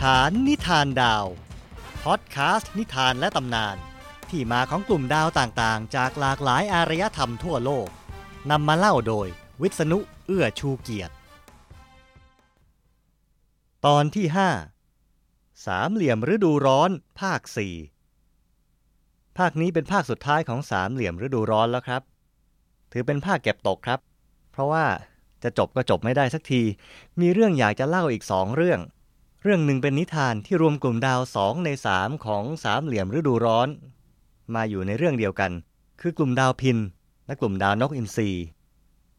ขานนิทานดาวพอดแคสต์นิทานและตำนาน ที่มาของกลุ่มดาวต่างๆ จากหลากหลายอารยธรรมทั่วโลกนำมาเล่าโดย วิษณุเอื้อชูเกียรติ ตอนที่ 5 สามเหลี่ยมฤดูร้อนภาค 4 ภาคนี้เป็นภาคสุดท้ายของสามเหลี่ยมฤดูร้อนแล้วครับ ถือเป็นภาคเก็บตกครับ เพราะว่าจะจบก็จบไม่ได้สักที มีเรื่องอยากจะเล่าอีกสองเรื่อง เรื่องหนึ่งเป็นนิทานที่รวมกลุ่มดาวสองในสามของสามเหลี่ยมฤดูร้อน มาอยู่ในเรื่องเดียวกัน คือกลุ่มดาวพินและกลุ่มดาวนกอินทรี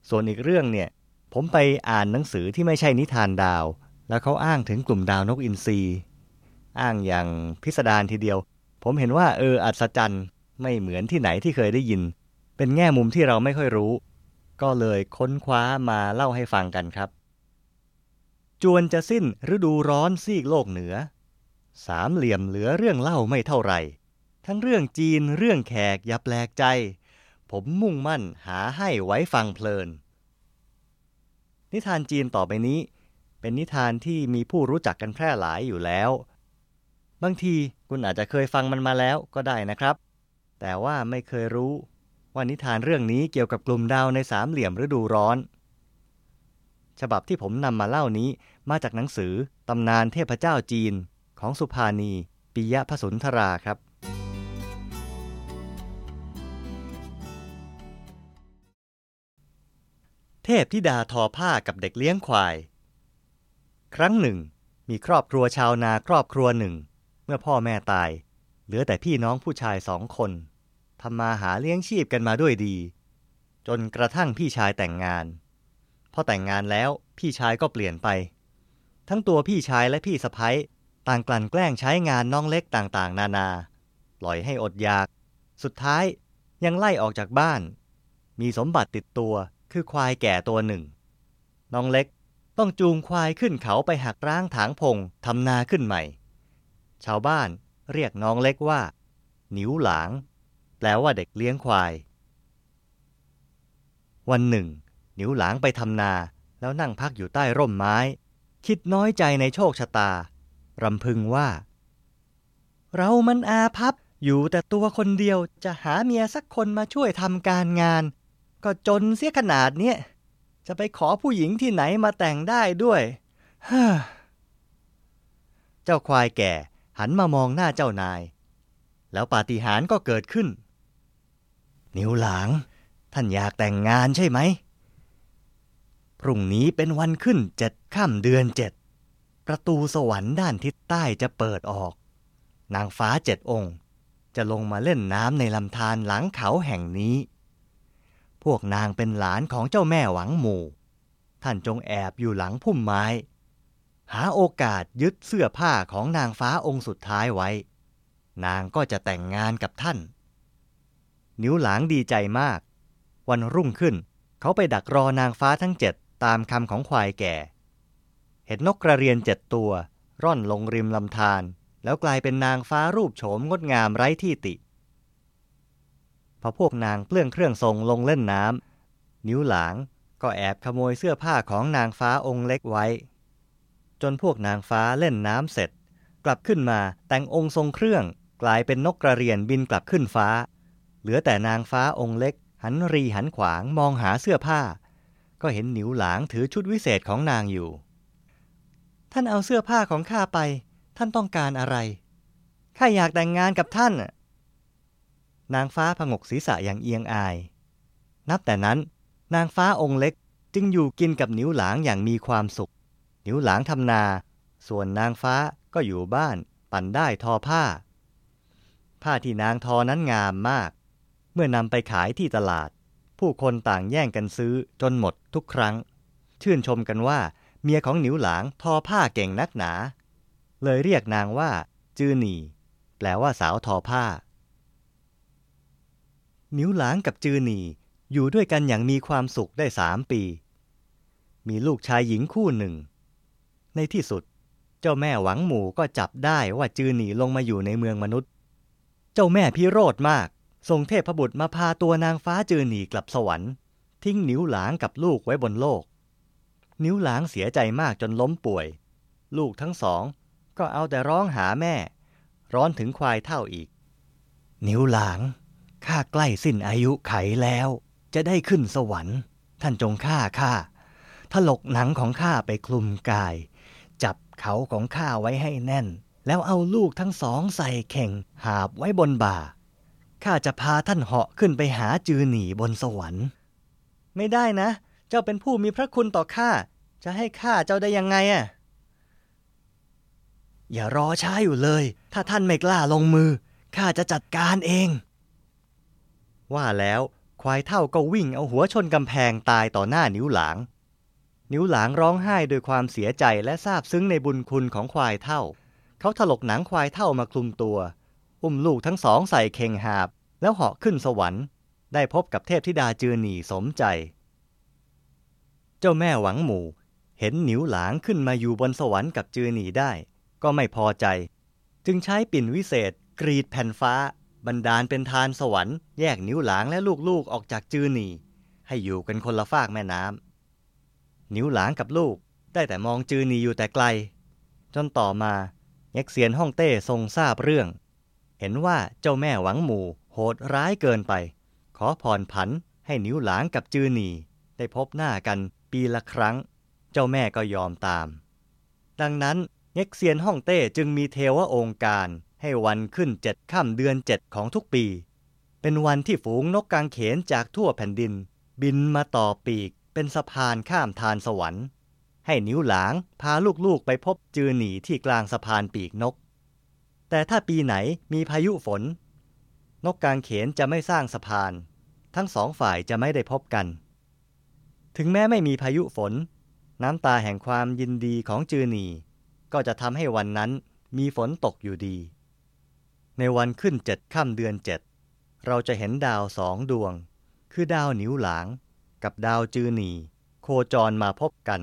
ส่วนอีกเรื่องเนี่ยผมไปอ่านหนังสือที่ไม่ใช่นิทานดาว แล้วเขาอ้างถึงกลุ่มดาวนกอินทรีอ้างอย่างพิสดารทีเดียว ผมเห็นว่าเอออัศจรรย์ไม่เหมือนที่ไหนที่เคยได้ยิน เป็นแง่มุมที่เราไม่ค่อยรู้ ก็เลยค้นคว้ามาเล่าให้ฟังกันครับ จวนจะสิ้นฤดูร้อนซีกโลกเหนือ สามเหลี่ยมเหลือเรื่องเล่าไม่เท่าไหร่ ทั้งเรื่องจีนเรื่องแขกอย่าแปลกใจ ผมมุ่งมั่นหาให้ไว้ฟังเพลิน นิทานจีนต่อไปนี้ เป็นนิทานที่มีผู้รู้จักกันแพร่หลายอยู่แล้ว บางทีคุณอาจจะเคยฟังมันมาแล้วก็ได้นะครับ แต่ว่าไม่เคยรู้ว่านิทานเรื่องนี้เกี่ยวกับกลุ่มดาวในสามเหลี่ยมฤดูร้อน ฉบับที่ผมนำมาเล่านี้มาจากหนังสือตำนานเทพเจ้าจีนของสุภานีปิยะพสุนทราครับ เทพธิดาทอผ้ากับเด็กเลี้ยงควาย ครั้งหนึ่ง มีครอบครัวชาวนาครอบครัวหนึ่ง เมื่อพ่อแม่ตาย เหลือแต่พี่น้องผู้ชายสองคนทำมาหาเลี้ยงชีพกันมาด้วยดี จนกระทั่งพี่ชายแต่งงาน อแต่งงานแล้วพี่ชายก็เปลี่ยนไป ทั้งตัวพี่ชายและพี่สะพ้ยต่างกลั่นแกล้งใช้งานน้องเล็กต่างๆ นานา ปล่อยให้อดอยาก สุดท้ายยังไล่ออกจากบ้าน มีสมบัติติดตัวคือควายแก่ตัวหนึ่ง น้องเล็กต้องจูงควายขึ้นเขาไปหักร้างถางพงทำนาขึ้นใหม่ ชาวบ้านเรียกน้องเล็กว่า นิ้วหลาง แปลว่าเด็กเลี้ยงควาย วันหนึ่ง นิ้วหลางไปทำนา แล้วนั่งพักอยู่ใต้ร่มไม้ คิดน้อยใจในโชคชะตารำพึงว่า เรามันอาภัพอยู่แต่ตัวคนเดียวจะหาเมียสักคนมาช่วยทำการงาน ก็จนเสียขนาดเนี้ยจะไปขอผู้หญิงที่ไหนมาแต่งได้ด้วยฮ่าเจ้าควายแก่หันมามองหน้าเจ้านาย แล้วปาฏิหาริย์ก็เกิดขึ้น นิ้วหลาง ท่านอยากแต่งงานใช่ไหม พรุ่งนี้เป็นวันขึ้นเจ็ดค่ำเดือนเจ็ด ประตูสวรรค์ด้านทิศใต้จะเปิดออก นางฟ้าเจ็ดองค์ จะลงมาเล่นน้ำในลำธารหลังเขาแห่งนี้ พวกนางเป็นหลานของเจ้าแม่หวังหมู่ ท่านจงแอบอยู่หลังพุ่มไม้ หาโอกาสยึดเสื้อผ้าของนางฟ้าองค์สุดท้ายไว้ นางก็จะแต่งงานกับท่าน นิ้วหลางดีใจมาก วันรุ่งขึ้นเขาไปดักรอนางฟ้าทั้งเจ็ด ตามคำของควายแก่ เห็นนกกระเรียนเจ็ดตัว ร่อนลงริมลำธารแล้วกลายเป็นนางฟ้ารูปโฉมงดงามไร้ที่ติ พอพวกนางเปลื้องเครื่องทรงลงเล่นน้ำนิ้วหลางก็แอบขโมยเสื้อผ้าของนางฟ้าองค์เล็กไว้ จนพวกนางฟ้าเล่นน้ำเสร็จ กลับขึ้นมาแต่งองค์ทรงเครื่องกลายเป็นนกกระเรียนบินกลับขึ้นฟ้า เหลือแต่นางฟ้าองค์เล็ก หันรีหันขวางมองหาเสื้อผ้า ก็เห็นหนิวหลางถือชุดวิเศษของนางอยู่ ท่านเอาเสื้อผ้าของข้าไป ท่านต้องการอะไร ข้าอยากแต่งงานกับท่าน นางฟ้าผงกศีรษะอย่างเอียงอาย นับแต่นั้น นางฟ้าองค์เล็กจึงอยู่กินกับหนิวหลางอย่างมีความสุข หนิวหลางทำนา ส่วนนางฟ้าก็อยู่บ้าน ปั่นได้ทอผ้า ผ้าที่นางทอนั้นงามมาก เมื่อนำไปขายที่ตลาด ผู้คนต่างแย่งกันซื้อจนหมดทุกครั้ง ชื่นชมกันว่าเมียของหนิวหลางทอผ้าเก่งนักหนา เลยเรียกนางว่า จือหนีแปลว่าสาวทอผ้า หนิวหลางกับจือหนีอยู่ด้วยกันอย่างมีความสุขได้สามปี มีลูกชายหญิงคู่หนึ่ง ในที่สุด เจ้าแม่หวังหมู่ก็จับได้ว่าจือหนีลงมาอยู่ในเมืองมนุษย์ เจ้าแม่พิโรธมาก ส่งเทพบุตรมาพาตัวนางฟ้าจือหนีกลับสวรรค์ ทิ้งนิ้วหลางกับลูกไว้บนโลก นิ้วหลางเสียใจมากจนล้มป่วย ลูกทั้งสอง ก็เอาแต่ร้องหาแม่ ร้อนถึงควายเท่าอีก นิ้วหลางข้าใกล้สิ้นอายุไขแล้ว จะได้ขึ้นสวรรค์ ท่านจงฆ่าข้าถลกหนังของข้าไปคลุมกาย จับเขาของข้าไว้ให้แน่น แล้วเอาลูกทั้งสองใส่เข่งหาบไว้บนบ่า ข้าจะพาท่านเหาะขึ้นไปหาจือหนีบนสวรรค์ ไม่ได้นะ เจ้าเป็นผู้มีพระคุณต่อข้า จะให้ข้าเจ้าได้ยังไงอะอย่ารอช้าอยู่เลย ถ้าท่านไม่กล้าลงมือ ข้าจะจัดการเอง ว่าแล้วควายเท่าก็วิ่งเอาหัวชนกำแพงตายต่อหน้านิ้วหลาง นิ้วหลางร้องไห้ด้วยความเสียใจและซาบซึ้งในบุญคุณของควายเท่า เขาถลกหนังควายเท่ามาคลุมตัว อุ้มลูกทั้งสองใส่เข่งหาบ แล้วเหาะขึ้นสวรรค์ ได้พบกับเทพธิดาจือหนีสมใจ เจ้าแม่หวังหมู่ เห็นหนิวหลางขึ้นมาอยู่บนสวรรค์กับจือหนีได้ ก็ไม่พอใจ จึงใช้ปิ่นวิเศษ กรีดแผ่นฟ้าบันดาลเป็นทานสวรรค์แยกนิ้วหลางและลูกๆออกจากจือหนีให้อยู่กันคนละฝากแม่น้ำนิ้วหลางกับลูกได้แต่มองจือหนีอยู่แต่ไกล จนต่อมาเง็กเซียนฮ่องเต้ทรงทราบเรื่อง เห็นว่าเจ้าแม่หวังหมู่โหดร้ายเกินไป ขอผ่อนผันให้นิ้วหลางกับจือหนีได้พบหน้ากันปีละครั้ง เจ้าแม่ก็ยอมตาม ดังนั้นเง็กเซียนฮ่องเต้จึงมีเทวองค์การให้วันขึ้นเจ็ดค่ำเดือนเจ็ดของทุกปี เป็นวันที่ฝูงนกกางเขนจากทั่วแผ่นดิน บินมาต่อปีกเป็นสะพานข้ามทานสวรรค์ ให้นิ้วหลางพาลูกๆไปพบจือหนีที่กลางสะพานปีกนก แต่ถ้าปีไหนมีพายุฝน นกกางเขนจะไม่สร้างสะพาน ทั้งสองฝ่ายจะไม่ได้พบกัน ถึงแม้ไม่มีพายุฝน น้ำตาแห่งความยินดีของจือหนีก็จะทำให้วันนั้นมีฝนตกอยู่ดี ในวันขึ้นเจ็ดค่ำเดือนเจ็ดเราจะเห็นดาวสองดวง คือดาวหนิวหลาง กับดาวจือหนีโคจรมาพบกัน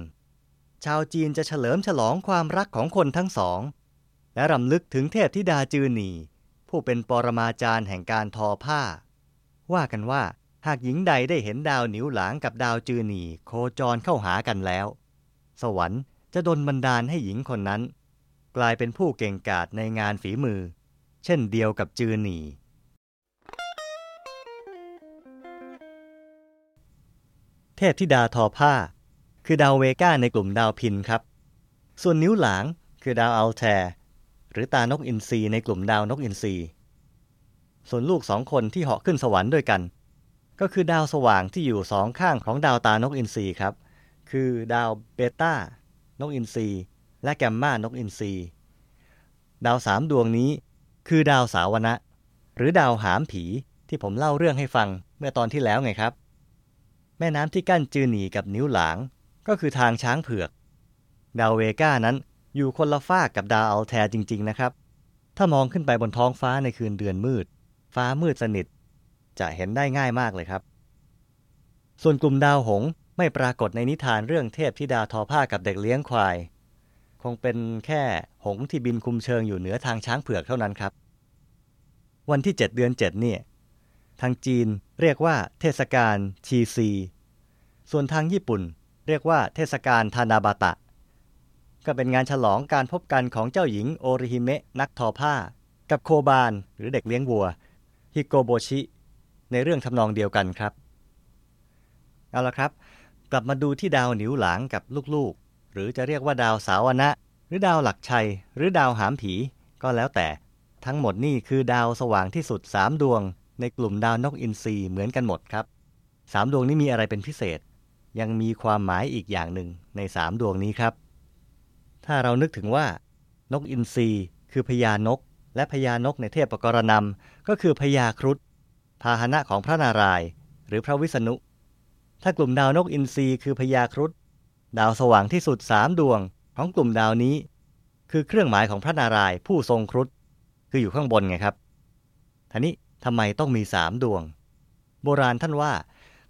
ชาวจีนจะเฉลิมฉลองความรักของคนทั้งสอง และรำลึกถึงเทพธิดาจือหนี ผู้เป็นปรมาจารย์แห่งการทอผ้า ว่ากันว่าหากหญิงใดได้เห็นดาวหนิวหลางกับดาวจือหนีโคจรเข้าหากันแล้ว สวรรค์จะดลบันดาลให้หญิงคนนั้น กลายเป็นผู้เก่งกาจในงานฝีมือ เช่นเดียวกับจือหนีเทพธิดาทอผ้า คือดาวเวก้าในกลุ่มดาวพินครับ ส่วนนิ้วหลางคือดาวอัลแทร์ หรือตานกอินทรีในกลุ่มดาวนกอินทรีส่วนลูกสองคนที่เหาะขึ้นสวรรค์ด้วยกัน ก็คือดาวสว่างที่อยู่สองข้างของดาวตานกอินทรีครับ คือดาวเบต้านกอินทรีและแกมมานกอินทรีดาวสามดวงนี้คือดาวสาวนะ หรือดาวหามผีที่ผมเล่าเรื่องให้ฟังเมื่อตอนที่แล้วไงครับ แม่น้ำที่กั้นจือหนี่ว์กับหนิวหลาง ก็คือทางช้างเผือก ดาวเวก้านั้น อยู่คนละฟากกับดาวอัลแทร์จริง ๆ นะครับ ถ้ามองขึ้นไปบนท้องฟ้าในคืนเดือนมืด ฟ้ามืดสนิท จะเห็นได้ง่ายมากเลยครับ ส่วนกลุ่มดาวหงส์ไม่ปรากฏในนิทานเรื่องเทพธิดาทอผ้ากับเด็กเลี้ยงควาย คงเป็นแค่หงส์ที่บินคุมเชิงอยู่เหนือทางช้างเผือกเท่านั้นครับ วันที่ 7 เดือน 7 เนี่ย ทางจีนเรียกว่าเทศกาลชีซี ส่วนทางญี่ปุ่น เรียกว่าเทศกาลทานาบาตะ ก็เป็นงานฉลองการพบกันของเจ้าหญิงโอริฮิเมะนักทอผ้า กับโคบานหรือเด็กเลี้ยงวัว ฮิโกโบชิ ในเรื่องทำนองเดียวกันครับ เอาละครับ กลับมาดูที่ดาวหนิวหลางกับลูกๆ หรือจะเรียกว่าดาวสาวนะ หรือดาวหลักชัย หรือดาวหามผี ก็แล้วแต่ ทั้งหมดนี่คือดาวสว่างที่สุด 3 ดวง ในกลุ่มดาวนกอินทรีเหมือนกันหมดครับสามดวงนี้มีอะไรเป็นพิเศษ ยังมีความหมายอีกอย่างหนึ่งในสามดวงนี้ครับ ถ้าเรานึกถึงว่านกอินทรีคือพญานก และพญานกในเทพปกรณำก็คือพญาครุฑพาหนะของพระนารายณ์หรือพระวิษณุ ถ้ากลุ่มดาวนกอินทรีคือพญาครุฑดาวสว่างที่สุดสามดวงของกลุ่มดาวนี้ คือเครื่องหมายของพระนารายณ์ผู้ทรงครุฑคืออยู่ข้างบนไงครับทีนี้ทำไมต้องมีสามดวง โบราณท่านว่า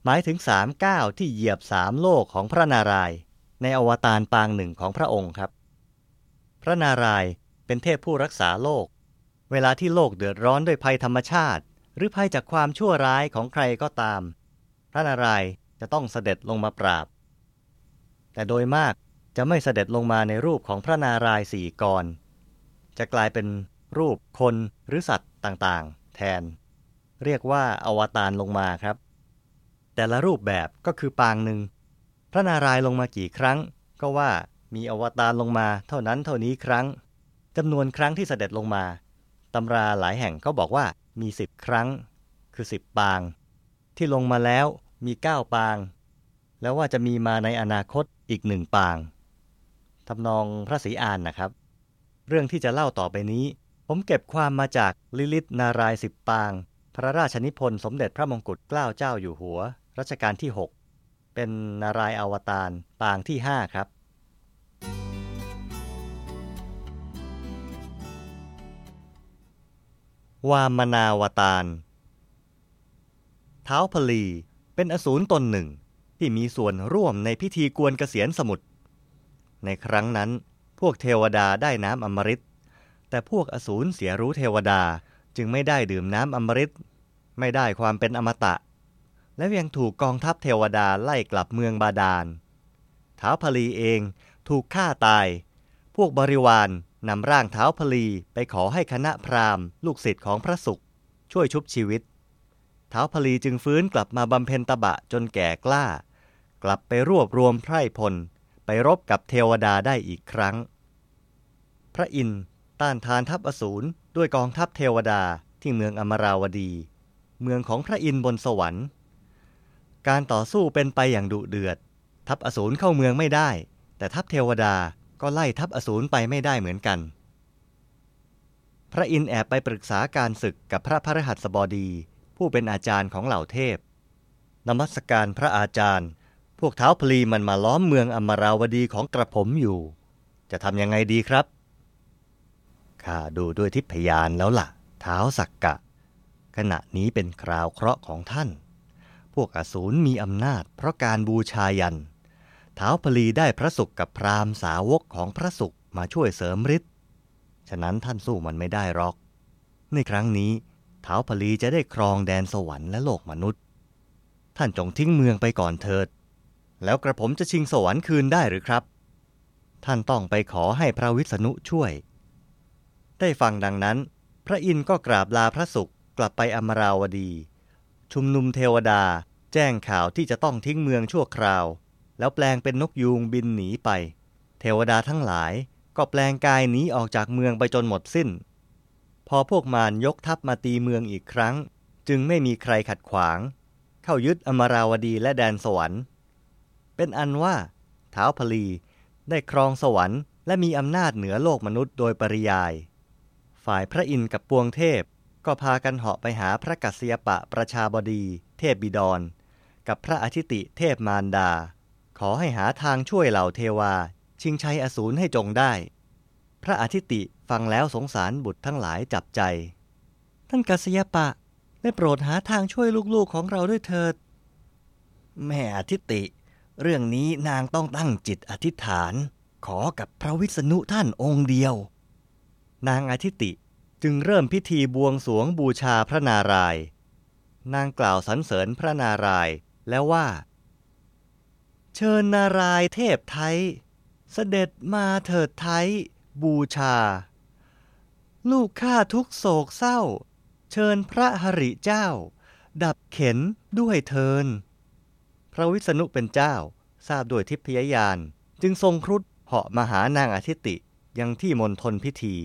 หมายถึงสามก้าวที่เหยียบสามโลกของพระนารายณ์ในอวตารปางหนึ่งของพระองค์ครับ ระนารายณ์เป็นเทพผู้รักษาโลก เวลาที่โลกเดือดร้อนด้วยภัยธรรมชาติ หรือภัยจากความชั่วร้ายของใครก็ตาม พระนารายณ์จะต้องเสด็จลงมาปราบ แต่โดยมากจะไม่เสด็จลงมาในรูปของพระนารายณ์สี่กร จะกลายเป็นรูปคนหรือสัตว์ต่างๆ แทน เรียกว่าอวตารลงมาครับ แต่ละรูปแบบก็คือปางหนึ่ง พระนารายณ์ลงมากี่ครั้งก็ว่า มีอวตารลงมาเท่านั้นเท่านี้ครั้งจำนวนครั้งที่เสด็จลงมาตำราหลายแห่งก็บอกว่ามีสิบครั้ง คือสิบปาง ที่ลงมาแล้วมีเก้าปาง แล้วว่าจะมีมาในอนาคตอีกหนึ่งปางทำนองพระศรีอานนะครับ เรื่องที่จะเล่าต่อไปนี้ ผมเก็บความมาจากลิลิตนารายสิบปาง พระราชนิพนธ์สมเด็จพระมงกุฎเกล้าเจ้าอยู่หัว รัชกาลที่ 6 เป็นนารายอวตารปางที่ 5 ครับ วามนาวตารเท้าพลีเป็นอสูรตนหนึ่งที่มีส่วนร่วมในพิธีกวนเกษียณสมุทร ในครั้งนั้นพวกเทวดาได้น้ำอมฤต แต่พวกอสูรเสียรู้เทวดาจึงไม่ได้ดื่มน้ำอมฤต ไม่ได้ความเป็นอมตะ และยังถูกกองทัพเทวดาไล่กลับเมืองบาดาลท้าวพลีเองถูกฆ่าตาย พวกบริวาร นำร่างเท้าพลีไปขอให้คณะพราหมณ์ ลูกศิษย์ของพระสุข ช่วยชุบชีวิต เท้าพลีจึงฟื้นกลับมาบำเพ็ญตบะจนแก่กล้า กลับไปรวบรวมไพร่พล ไปรบกับเทวดาได้อีกครั้ง พระอินทร์ต้านทานทัพอสูรด้วยกองทัพเทวดาที่เมืองอมราวดี เมืองของพระอินทร์บนสวรรค์ การต่อสู้เป็นไปอย่างดุเดือด ทัพอสูรเข้าเมืองไม่ได้ แต่ทัพเทวดา ก็ไล่ทัพอสูรไปไม่ได้เหมือนกัน พระอินแอบไปปรึกษาการศึกกับพระพระหัสบดี ผู้เป็นอาจารย์ของเหล่าเทพ นมัสการพระอาจารย์ พวกเท้าพลีมันมาล้อมเมืองอมราวดีของกระผมอยู่ จะทำยังไงดีครับ ข้าดูด้วยทิพยานแล้วล่ะ เท้าสักกะ ขณะนี้เป็นคราวเคราะห์ของท่าน พวกอสูรมีอำนาจเพราะการบูชายันเท้าพลีได้พระสุขกับพราหมณ์สาวกของพระสุขมาช่วยเสริมฤทธิ์ ฉะนั้นท่านสู้มันไม่ได้หรอก ในครั้งนี้เท้าพลีจะได้ครองแดนสวรรค์และโลกมนุษย์ ท่านจงทิ้งเมืองไปก่อนเถิด แล้วกระผมจะชิงสวรรค์คืนได้หรือครับ ท่านต้องไปขอให้พระวิษณุช่วย ได้ฟังดังนั้น พระอินทร์ก็กราบลาพระสุขกลับไปอมราวดี ชุมนุมเทวดาแจ้งข่าวที่จะต้องทิ้งเมืองชั่วคราว แล้วแปลงเป็นนกยูงบินหนีไป เทวดาทั้งหลายก็แปลงกายหนีออกจากเมืองไปจนหมดสิ้น พอพวกมารยกทัพมาตีเมืองอีกครั้ง จึงไม่มีใครขัดขวาง เข้ายึดอมราวดีและแดนสวรรค์ เป็นอันว่าเท้าพลีได้ครองสวรรค์และมีอำนาจเหนือโลกมนุษย์โดยปริยาย ฝ่ายพระอินทร์กับปวงเทพก็พากันเหาะไปหาพระกัสสยปะประชาบดี เทพบิดร กับพระอาทิติเทพมารดา ขอให้หาทางช่วยเหล่าเทวา ชิงชัยอสูรให้จงได้ พระอาทิติฟังแล้วสงสารบุตรทั้งหลายจับใจ ท่านกัสยปะได้โปรดหาทางช่วยลูกๆของเราด้วยเถิด แม่อาทิติ เรื่องนี้นางต้องตั้งจิตอธิษฐาน ขอกับพระวิษณุท่านองค์เดียว นางอาทิติจึงเริ่มพิธีบวงสวงบูชาพระนาราย นางกล่าวสรรเสริญพระนารายแล้วว่า เชิญนารายเทพไทย เสด็จมาเถิดไทย บูชา ลูกข้าทุกโศกเศร้า เชิญพระหริเจ้า ดับเข็นด้วยเทิน พระวิษณุเป็นเจ้า ทราบด้วยทิพยยาน จึงทรงครุฑเหาะมาหานางอาทิติยังที่มณฑลพิธี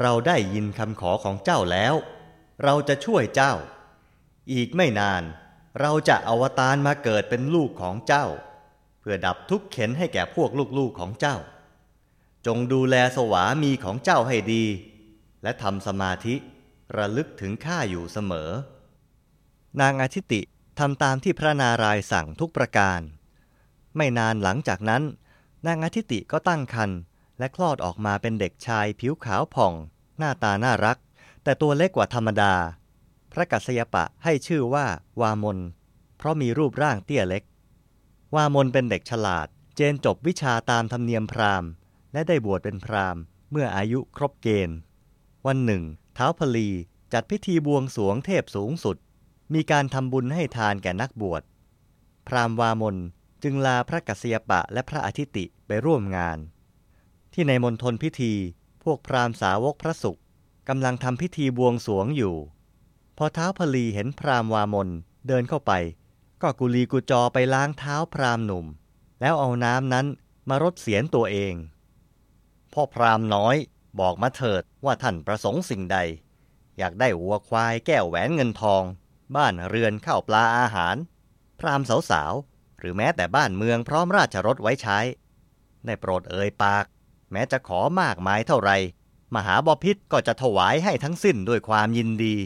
เราได้ยินคำขอของเจ้าแล้ว เราจะช่วยเจ้า อีกไม่นาน เราจะอวตารมาเกิดเป็นลูกของเจ้า เพื่อดับทุกข์เข็นให้แก่พวกลูกๆของเจ้า จงดูแลสวามีของเจ้าให้ดี และทำสมาธิระลึกถึงข้าอยู่เสมอ นางอาทิติทำตามที่พระนารายสั่งทุกประการ ไม่นานหลังจากนั้น นางอาทิติก็ตั้งครรภ์และคลอดออกมาเป็นเด็กชายผิวขาวผ่อง หน้าตาน่ารัก แต่ตัวเล็กกว่าธรรมดา พระกัสยปะให้ชื่อว่า วามน เพราะมีรูปร่างเตี้ยเล็ก วามนเป็นเด็กฉลาด เจนจบวิชาตามธรรมเนียมพราหมณ์ และได้บวชเป็นพราหมณ์เมื่ออายุครบเกณฑ์ วันหนึ่งเท้าพลีจัดพิธีบวงสวงเทพสูงสุด มีการทำบุญให้ทานแก่นักบวช พราหมณ์วามนจึงลาพระกัสยปะและพระอาทิติไปร่วมงาน ที่ในมณฑลพิธีพวกพราหมณ์สาวกพระสุขกำลังทำพิธีบวงสวงอยู่ อเท้าพลีเห็นพราหมณ์วามนเดินเข้าไป ก็กุลีกุจอไปล้างเท้าพราหมณ์หนุ่ม แล้วเอาน้ำนั้นมารดเสียนตัวเอง พ่อพราหมณ์น้อยบอกมาเถิดว่าท่านประสงค์สิ่งใด อยากได้วัวควายแก้วแหวนเงินทอง บ้านเรือนข้าวปลาอาหาร พราหมณ์สาวๆ หรือแม้แต่บ้านเมืองพร้อมราชรถไว้ใช้ ได้โปรดเอ่ยปาก แม้จะขอมากมายเท่าไร มหาบพิษก็จะถวายให้ทั้งสิ้นด้วยความยินดี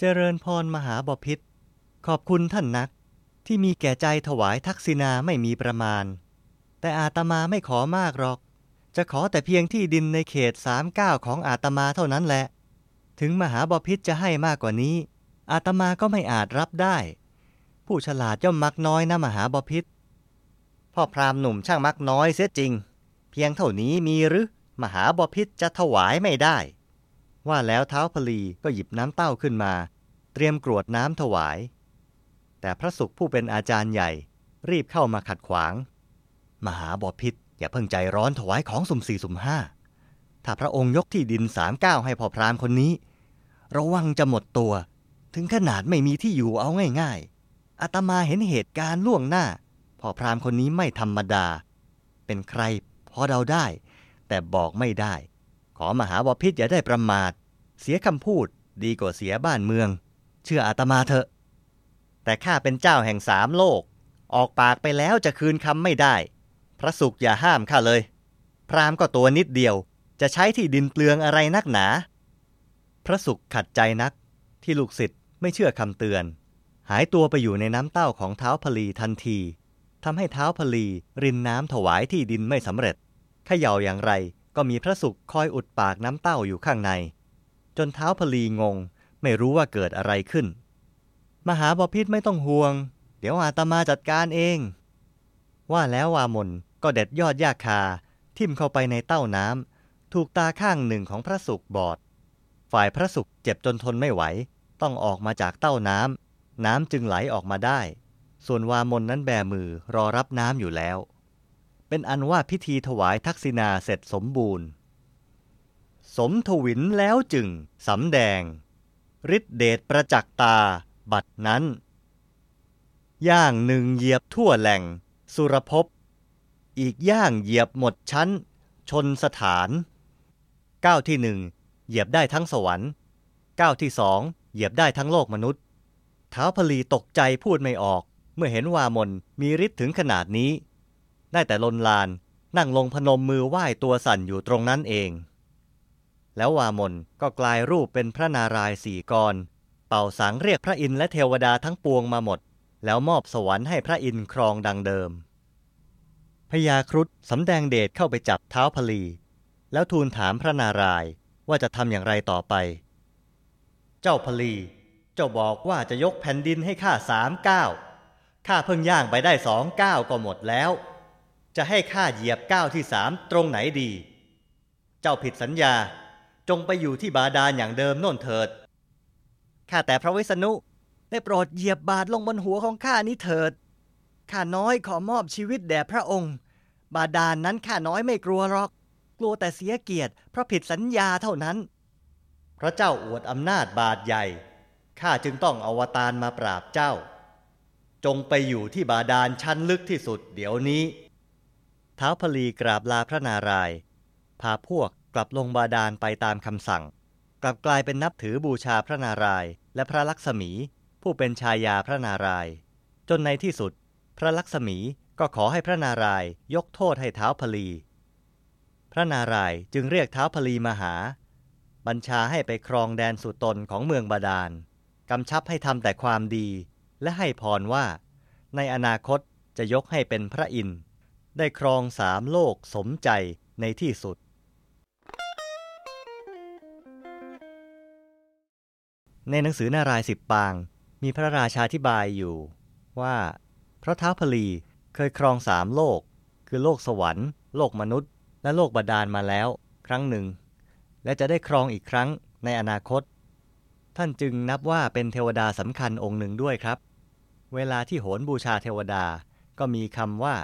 เจริญพรมหาบพิษขอบคุณท่านนักที่มีแก่ใจถวายทักษิณาไม่มีประมาณ แต่อาตมาไม่ขอมากหรอก จะขอแต่เพียงที่ดินในเขตสามเก้าของอาตมาเท่านั้นแหละ ถึงมหาบพิษจะให้มากกว่านี้ อาตมาก็ไม่อาจรับได้ ผู้ฉลาดย่อมมักน้อยนะมหาบพิษพ่อพราหมณ์หนุ่มช่างมักน้อยเสียจริง เพียงเท่านี้มีหรือมหาบพิษจะถวายไม่ได้ ว่าแล้วเท้าพลีก็หยิบน้ำเต้าขึ้นมา เตรียมกรวดน้ำถวาย แต่พระสุขผู้เป็นอาจารย์ใหญ่ รีบเข้ามาขัดขวาง มหาบพิษอย่าเพิ่งใจร้อนถวายของสุ่มสี่สุ่มห้าถ้าพระองค์ยกที่ดินสามเก้าให้พ่อพรามคนนี้ ระวังจะหมดตัว ถึงขนาดไม่มีที่อยู่เอาง่ายๆอาตมาเห็นเหตุการณ์ล่วงหน้าพ่อพรามคนนี้ไม่ธรรมดา เป็นใครพอเดาได้ แต่บอกไม่ได้ ขอมหาวพิษอย่าได้ประมาท เสียคำพูดดีกว่าเสียบ้านเมือง เชื่ออาตมาเถอะ แต่ข้าเป็นเจ้าแห่งสามโลก ออกปากไปแล้วจะคืนคำไม่ได้ พระสุขอย่าห้ามข้าเลย พรามก็ตัวนิดเดียว จะใช้ที่ดินเปลืองอะไรนักหนา พระสุขขัดใจนัก ที่ลูกศิษย์ไม่เชื่อคำเตือน หายตัวไปอยู่ในน้ำเต้าของเท้าพลีทันทีทำให้เท้าพลีรินน้ำถวายที่ดินไม่สำเร็จขย่าอย่างไร ก็มีพระสุขคอยอุดปากน้ำเต้าอยู่ข้างใน จนเท้าพลีงง ไม่รู้ว่าเกิดอะไรขึ้น มหาบพิษไม่ต้องห่วง เดี๋ยวอาตมาจัดการเอง ว่าแล้ววามนก็เด็ดยอดยาคา ทิ่มเข้าไปในเต้าน้ำถูกตาข้างหนึ่งของพระสุขบอด ฝ่ายพระสุขเจ็บจนทนไม่ไหว ต้องออกมาจากเต้าน้ำน้ำจึงไหลออกมาได้ ส่วนวามนนั้นแบมือรอรับน้ำอยู่แล้ว เป็นอันว่าพิธีถวายทักษิณาเสร็จสมบูรณ์ สมทวินแล้วจึงสำแดงฤทธิเดชประจักษ์ตาบัดนั้น ย่างหนึ่งเหยียบทั่วแหล่ง สุรภพ อีกย่างเหยียบหมดชั้น ชนสถานก้าวที่หนึ่งเหยียบได้ทั้งสวรรค์ก้าวที่สองเหยียบได้ทั้งโลกมนุษย์เท้าพลีตกใจพูดไม่ออก เมื่อเห็นวามนมีฤทธิ์ถึงขนาดนี้ ได้แต่ลนลาน นั่งลงพนมมือไหว้ตัวสั่นอยู่ตรงนั้นเอง แล้ววามนก็กลายรูปเป็นพระนารายณ์สี่กร เป่าสังเรียกพระอินทร์และเทวดาทั้งปวงมาหมด แล้วมอบสวรรค์ให้พระอินทร์ครองดังเดิมพญาครุฑสำแดงเดชเข้าไปจับเท้าพลี แล้วทูลถามพระนารายณ์ว่าจะทำอย่างไรต่อไป เจ้าพลีเจ้าบอกว่าจะยกแผ่นดินให้ข้าสามก้าวข้าเพิ่งย่างไปได้สองก้าวก็หมดแล้ว จะให้ข้าเหยียบก้าวที่สามตรงไหนดี เจ้าผิดสัญญาจงไปอยู่ที่บาดาลอย่างเดิมโน่นเถิด ข้าแต่พระวิษณุได้โปรดเหยียบบาดลงบนหัวของข้านี้เถิด ข้าน้อยขอมอบชีวิตแด่พระองค์ บาดาลนนั้นข้าน้อยไม่กลัวหรอก กลัวแต่เสียเกียรติเพราะผิดสัญญาเท่านั้น พระเจ้าอวดอำนาจบาดใหญ่ ข้าจึงต้องอวตารมาปราบเจ้า จงไปอยู่ที่บาดาลชั้นลึกที่สุดเดี๋ยวนี้ ท้าพลีกราบลาพระนารายณ์พาพวกกลับลงบาดาลไปตามคำสั่ง กลับกลายเป็นนับถือบูชาพระนารายณ์และพระลักษมี ผู้เป็นชายาพระนารายณ์จนในที่สุด พระลักษมีก็ขอให้พระนารายณ์ยกโทษให้เท้าพลี พระนารายณ์จึงเรียกเท้าพลีมาหา บัญชาให้ไปครองแดนสุตนของเมืองบาดาลกำชับให้ทำแต่ความดี และให้พรว่า ในอนาคตจะยกให้เป็นพระอินทร์ ได้ครองสามโลกสมใจในที่สุด ในหนังสือนารายสิบปาง มีพระราชาธิบายอยู่ว่าพระท้าวพลีเคยครองสามโลก คือโลกสวรรค์ โลกมนุษย์ และโลกบาดาลมาแล้ว ครั้งหนึ่ง และจะได้ครองอีกครั้งในอนาคต ท่านจึงนับว่าเป็นเทวดาสำคัญองค์หนึ่งด้วยครับ เวลาที่โหนบูชาเทวดาก็มีคำว่า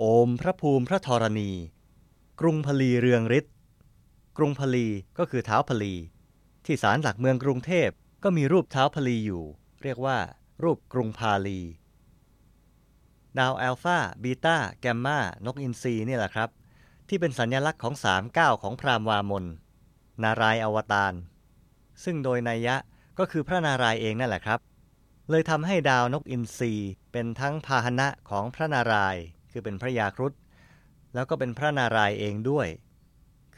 โอมพระภูมิพระธรณี กรุงพลีเรืองฤทธิ์กรุงพลีก็คือเท้าพลี ที่ศาลหลักเมืองกรุงเทพก็มีรูปเท้าพลีอยู่ เรียกว่า รูปกรุงพาลี ดาวอัลฟาบีตาแกมมานกอินทรีนี่แหละครับ ที่เป็นสัญญลักษณ์ของสามก้าวของพราหมวามน นารายอวตาร ซึ่งโดยนัยยะก็คือพระนารายเองนั่นแหละครับ เลยทำให้ดาวนกอินทรีเป็นทั้งพาหนะของพระนารายณ์ คือเป็นพระยาครุฑแล้วก็เป็นพระนารายณ์เองด้วย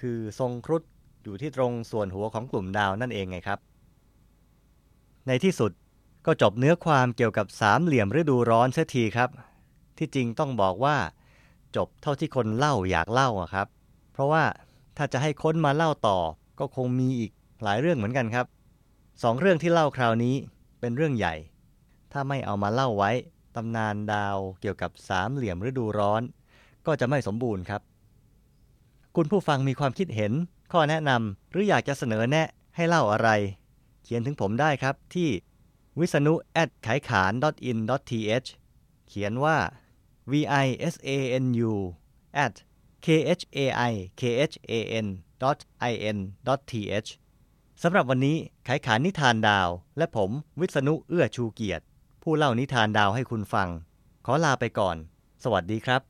คือทรงครุฑอยู่ที่ตรงส่วนหัวของกลุ่มดาวนั่นเองไงครับ ในที่สุดก็จบเนื้อความเกี่ยวกับสามเหลี่ยมฤดูร้อนเสียทีครับ ที่จริงต้องบอกว่า จบเท่าที่คนเล่าอยากเล่าอะครับ เพราะว่าถ้าจะให้ค้นมาเล่าต่อ ก็คงมีอีกหลายเรื่องเหมือนกันครับสองเรื่องที่เล่าคราวนี้เป็นเรื่องใหญ่ ถ้าไม่เอามาเล่าไว้ ตำนานดาวเกี่ยวกับสามเหลี่ยมฤดูร้อน ก็จะไม่สมบูรณ์ครับ คุณผู้ฟังมีความคิดเห็น ข้อแนะนำหรืออยากจะเสนอแนะให้เล่าอะไร เขียนถึงผมได้ครับที่วิษณุ at ไขขาน in th เขียนว่า v i s a n u at k h a i k h a n i n th สำหรับวันนี้ไขขานนิทานดาว และผมวิษณุเอื้อชูเกียรติ ผู้เล่านิทานดาวให้คุณฟัง ขอลาไปก่อน สวัสดีครับ